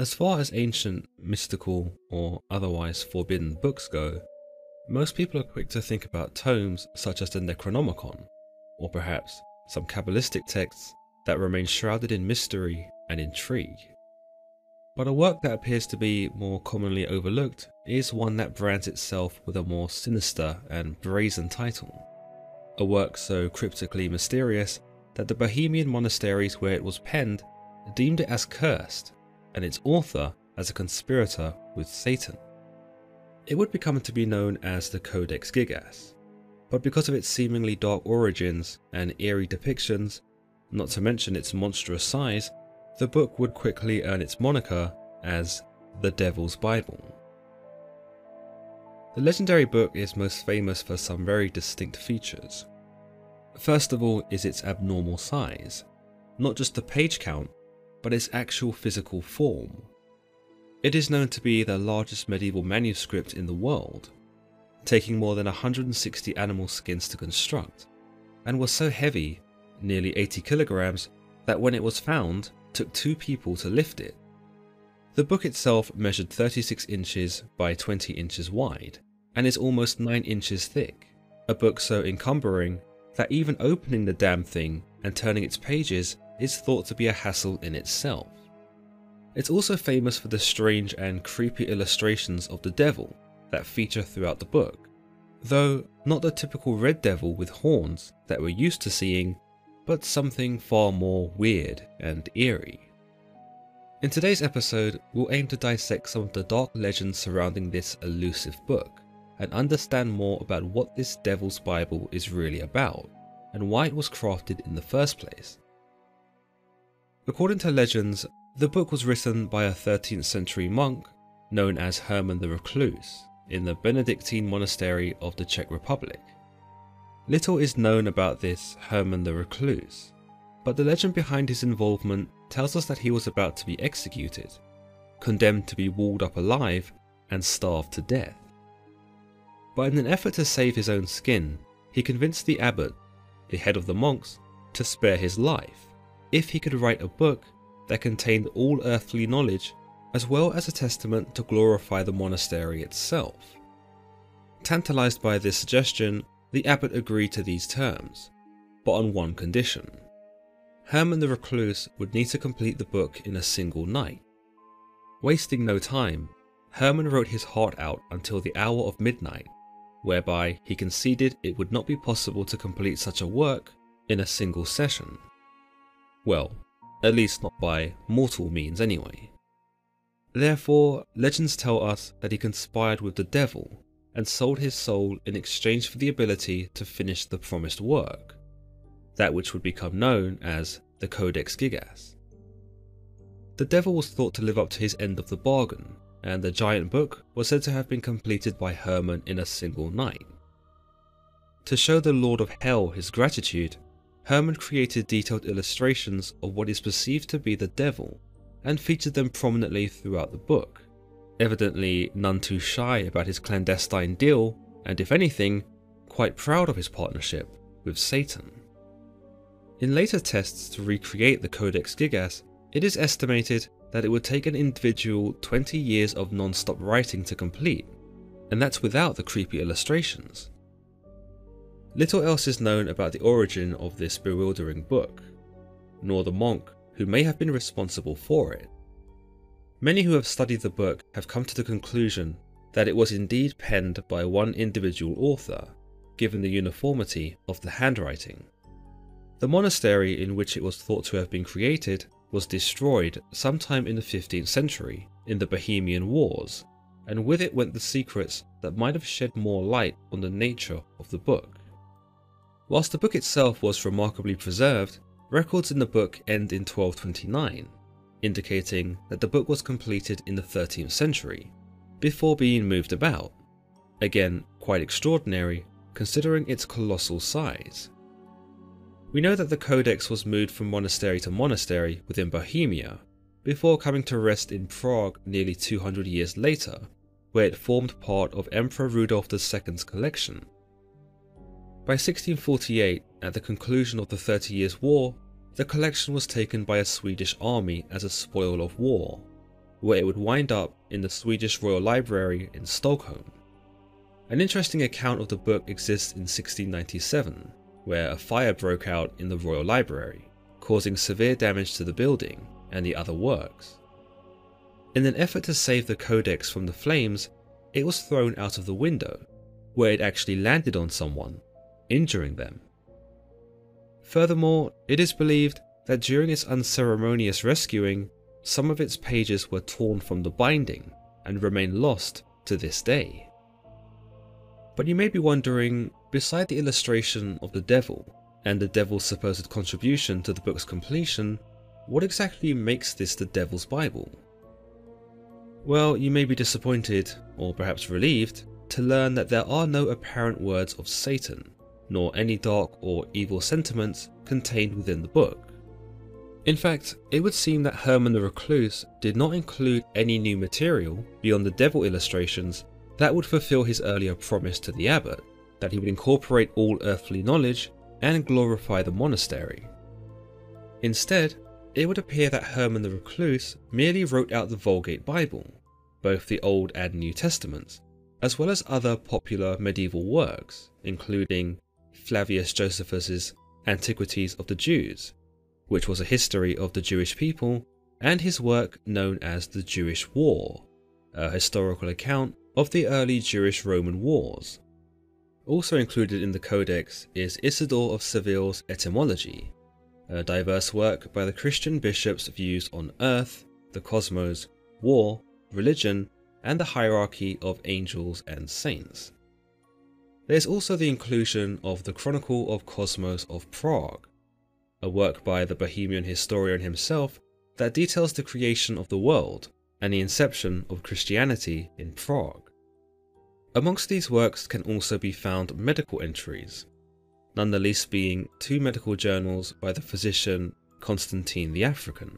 As far as ancient, mystical, or otherwise forbidden books go, most people are quick to think about tomes such as the Necronomicon, or perhaps some Kabbalistic texts that remain shrouded in mystery and intrigue. But a work that appears to be more commonly overlooked is one that brands itself with a more sinister and brazen title. A work so cryptically mysterious that the Bohemian monasteries where it was penned deemed it as cursed, and its author as a conspirator with Satan. It would become to be known as the Codex Gigas, but because of its seemingly dark origins and eerie depictions, not to mention its monstrous size, the book would quickly earn its moniker as the Devil's Bible. The legendary book is most famous for some very distinct features. First of all is its abnormal size, not just the page count, but its actual physical form. It is known to be the largest medieval manuscript in the world, taking more than 160 animal skins to construct, and was so heavy, nearly 80 kilograms, that when it was found, took two people to lift it. The book itself measured 36 inches by 20 inches wide, and is almost 9 inches thick, a book so encumbering that even opening the damn thing and turning its pages is thought to be a hassle in itself. It's also famous for the strange and creepy illustrations of the devil that feature throughout the book, though not the typical red devil with horns that we're used to seeing, but something far more weird and eerie. In today's episode, we'll aim to dissect some of the dark legends surrounding this elusive book and understand more about what this Devil's Bible is really about and why it was crafted in the first place. According to legends, the book was written by a 13th century monk known as Herman the Recluse in the Benedictine monastery of the Czech Republic. Little is known about this Herman the Recluse, but the legend behind his involvement tells us that he was about to be executed, condemned to be walled up alive and starved to death. But in an effort to save his own skin, he convinced the abbot, the head of the monks, to spare his life if he could write a book that contained all earthly knowledge as well as a testament to glorify the monastery itself. Tantalized by this suggestion, the abbot agreed to these terms, but on one condition. Herman the Recluse would need to complete the book in a single night. Wasting no time, Herman wrote his heart out until the hour of midnight, whereby he conceded it would not be possible to complete such a work in a single session. Well, at least not by mortal means anyway. Therefore, legends tell us that he conspired with the devil and sold his soul in exchange for the ability to finish the promised work, that which would become known as the Codex Gigas. The devil was thought to live up to his end of the bargain, and the giant book was said to have been completed by Herman in a single night. To show the Lord of Hell his gratitude, Herman created detailed illustrations of what is perceived to be the devil and featured them prominently throughout the book, evidently none too shy about his clandestine deal, and if anything, quite proud of his partnership with Satan. In later tests to recreate the Codex Gigas, it is estimated that it would take an individual 20 years of non stop writing to complete, and that's without the creepy illustrations. Little else is known about the origin of this bewildering book, nor the monk who may have been responsible for it. Many who have studied the book have come to the conclusion that it was indeed penned by one individual author, given the uniformity of the handwriting. The monastery in which it was thought to have been created was destroyed sometime in the 15th century in the Bohemian Wars, and with it went the secrets that might have shed more light on the nature of the book. Whilst the book itself was remarkably preserved, records in the book end in 1229, indicating that the book was completed in the 13th century, before being moved about. Again, quite extraordinary considering its colossal size. We know that the codex was moved from monastery to monastery within Bohemia, before coming to rest in Prague nearly 200 years later, where it formed part of Emperor Rudolf II's collection. By 1648, at the conclusion of the Thirty Years' War, the collection was taken by a Swedish army as a spoil of war, where it would wind up in the Swedish Royal Library in Stockholm. An interesting account of the book exists in 1697, where a fire broke out in the Royal Library, causing severe damage to the building and the other works. In an effort to save the codex from the flames, it was thrown out of the window, where it actually landed on someone, injuring them. Furthermore, it is believed that during its unceremonious rescuing, some of its pages were torn from the binding and remain lost to this day. But you may be wondering, beside the illustration of the devil and the devil's supposed contribution to the book's completion, what exactly makes this the Devil's Bible? Well, you may be disappointed, or perhaps relieved, to learn that there are no apparent words of Satan, nor any dark or evil sentiments contained within the book. In fact, it would seem that Herman the Recluse did not include any new material beyond the devil illustrations that would fulfill his earlier promise to the abbot that he would incorporate all earthly knowledge and glorify the monastery. Instead, it would appear that Herman the Recluse merely wrote out the Vulgate Bible, both the Old and New Testaments, as well as other popular medieval works, including Flavius Josephus's Antiquities of the Jews, which was a history of the Jewish people, and his work known as the Jewish War, a historical account of the early Jewish Roman wars. Also included in the Codex is Isidore of Seville's Etymology, a diverse work by the Christian bishops' views on earth, the cosmos, war, religion, and the hierarchy of angels and saints. There is also the inclusion of the Chronicle of Cosmas of Prague, a work by the Bohemian historian himself that details the creation of the world and the inception of Christianity in Prague. Amongst these works can also be found medical entries, none the least being two medical journals by the physician Constantine the African.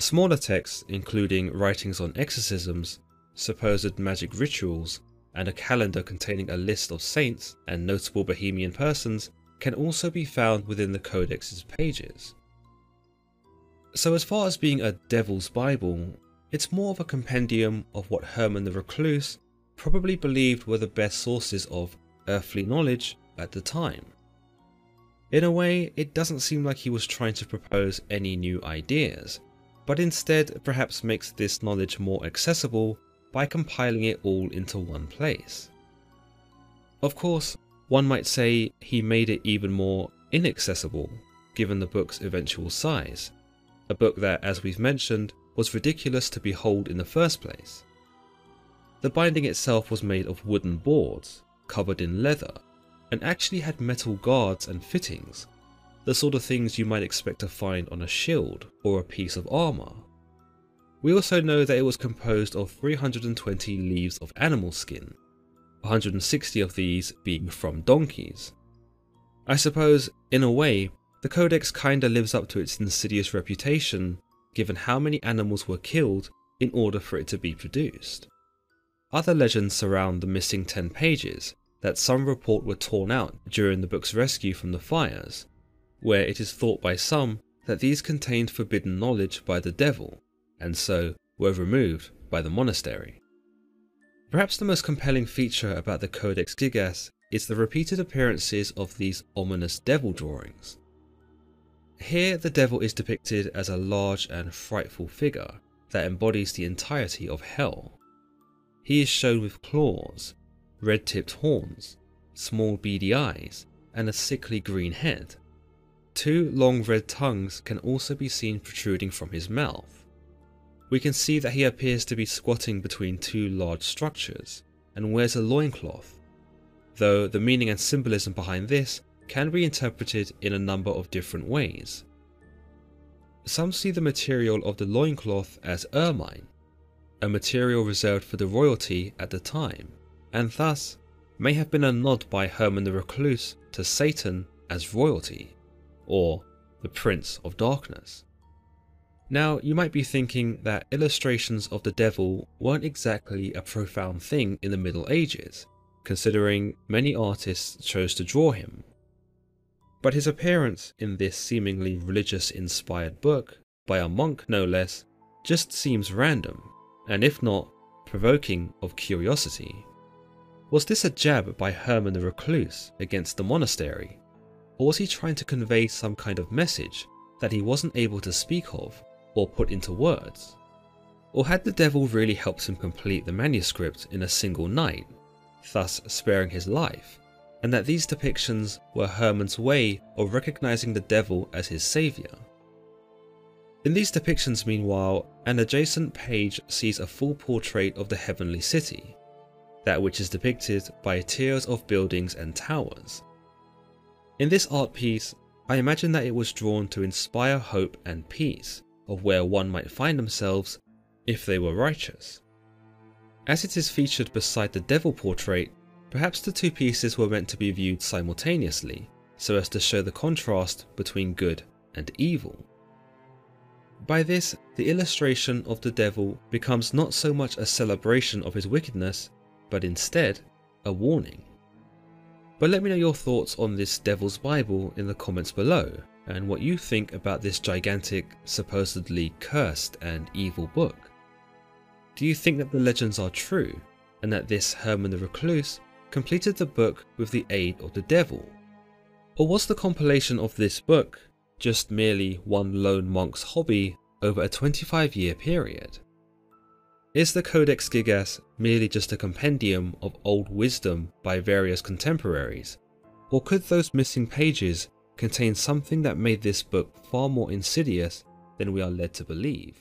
Smaller texts, including writings on exorcisms, supposed magic rituals, and a calendar containing a list of saints and notable Bohemian persons, can also be found within the Codex's pages. So, as far as being a Devil's Bible, it's more of a compendium of what Herman the Recluse probably believed were the best sources of earthly knowledge at the time. In a way, it doesn't seem like he was trying to propose any new ideas, but instead perhaps makes this knowledge more accessible by compiling it all into one place. Of course, one might say he made it even more inaccessible given the book's eventual size, a book that, as we've mentioned, was ridiculous to behold in the first place. The binding itself was made of wooden boards, covered in leather, and actually had metal guards and fittings, the sort of things you might expect to find on a shield or a piece of armour. We also know that it was composed of 320 leaves of animal skin, 160 of these being from donkeys. I suppose, in a way, the Codex kinda lives up to its insidious reputation given how many animals were killed in order for it to be produced. Other legends surround the missing 10 pages that some report were torn out during the book's rescue from the fires, where it is thought by some that these contained forbidden knowledge by the devil, and so were removed by the monastery. Perhaps the most compelling feature about the Codex Gigas is the repeated appearances of these ominous devil drawings. Here, the devil is depicted as a large and frightful figure that embodies the entirety of hell. He is shown with claws, red tipped horns, small beady eyes, and a sickly green head. Two long red tongues can also be seen protruding from his mouth we can see that he appears to be squatting between two large structures and wears a loincloth, though the meaning and symbolism behind this can be interpreted in a number of different ways. Some see the material of the loincloth as ermine, a material reserved for the royalty at the time, and thus may have been a nod by Herman the Recluse to Satan as royalty, or the Prince of Darkness. Now, you might be thinking that illustrations of the devil weren't exactly a profound thing in the Middle Ages, considering many artists chose to draw him. But his appearance in this seemingly religious inspired book, by a monk no less, just seems random, and if not, provoking of curiosity. Was this a jab by Herman the Recluse against the monastery? Or was he trying to convey some kind of message that he wasn't able to speak of or put into words? Or had the devil really helped him complete the manuscript in a single night, thus sparing his life, and that these depictions were Herman's way of recognizing the devil as his saviour? In these depictions, meanwhile, an adjacent page sees a full portrait of the heavenly city, that which is depicted by tiers of buildings and towers. In this art piece, I imagine that it was drawn to inspire hope and peace of where one might find themselves if they were righteous. As it is featured beside the devil portrait, perhaps the two pieces were meant to be viewed simultaneously so as to show the contrast between good and evil. By this, the illustration of the devil becomes not so much a celebration of his wickedness but instead a warning. But let me know your thoughts on this Devil's Bible in the comments below, and what you think about this gigantic, supposedly cursed and evil book. Do you think that the legends are true, and that this Herman the Recluse completed the book with the aid of the devil? Or was the compilation of this book just merely one lone monk's hobby over a 25 year period? Is the Codex Gigas merely just a compendium of old wisdom by various contemporaries, or could those missing pages contain something that made this book far more insidious than we are led to believe?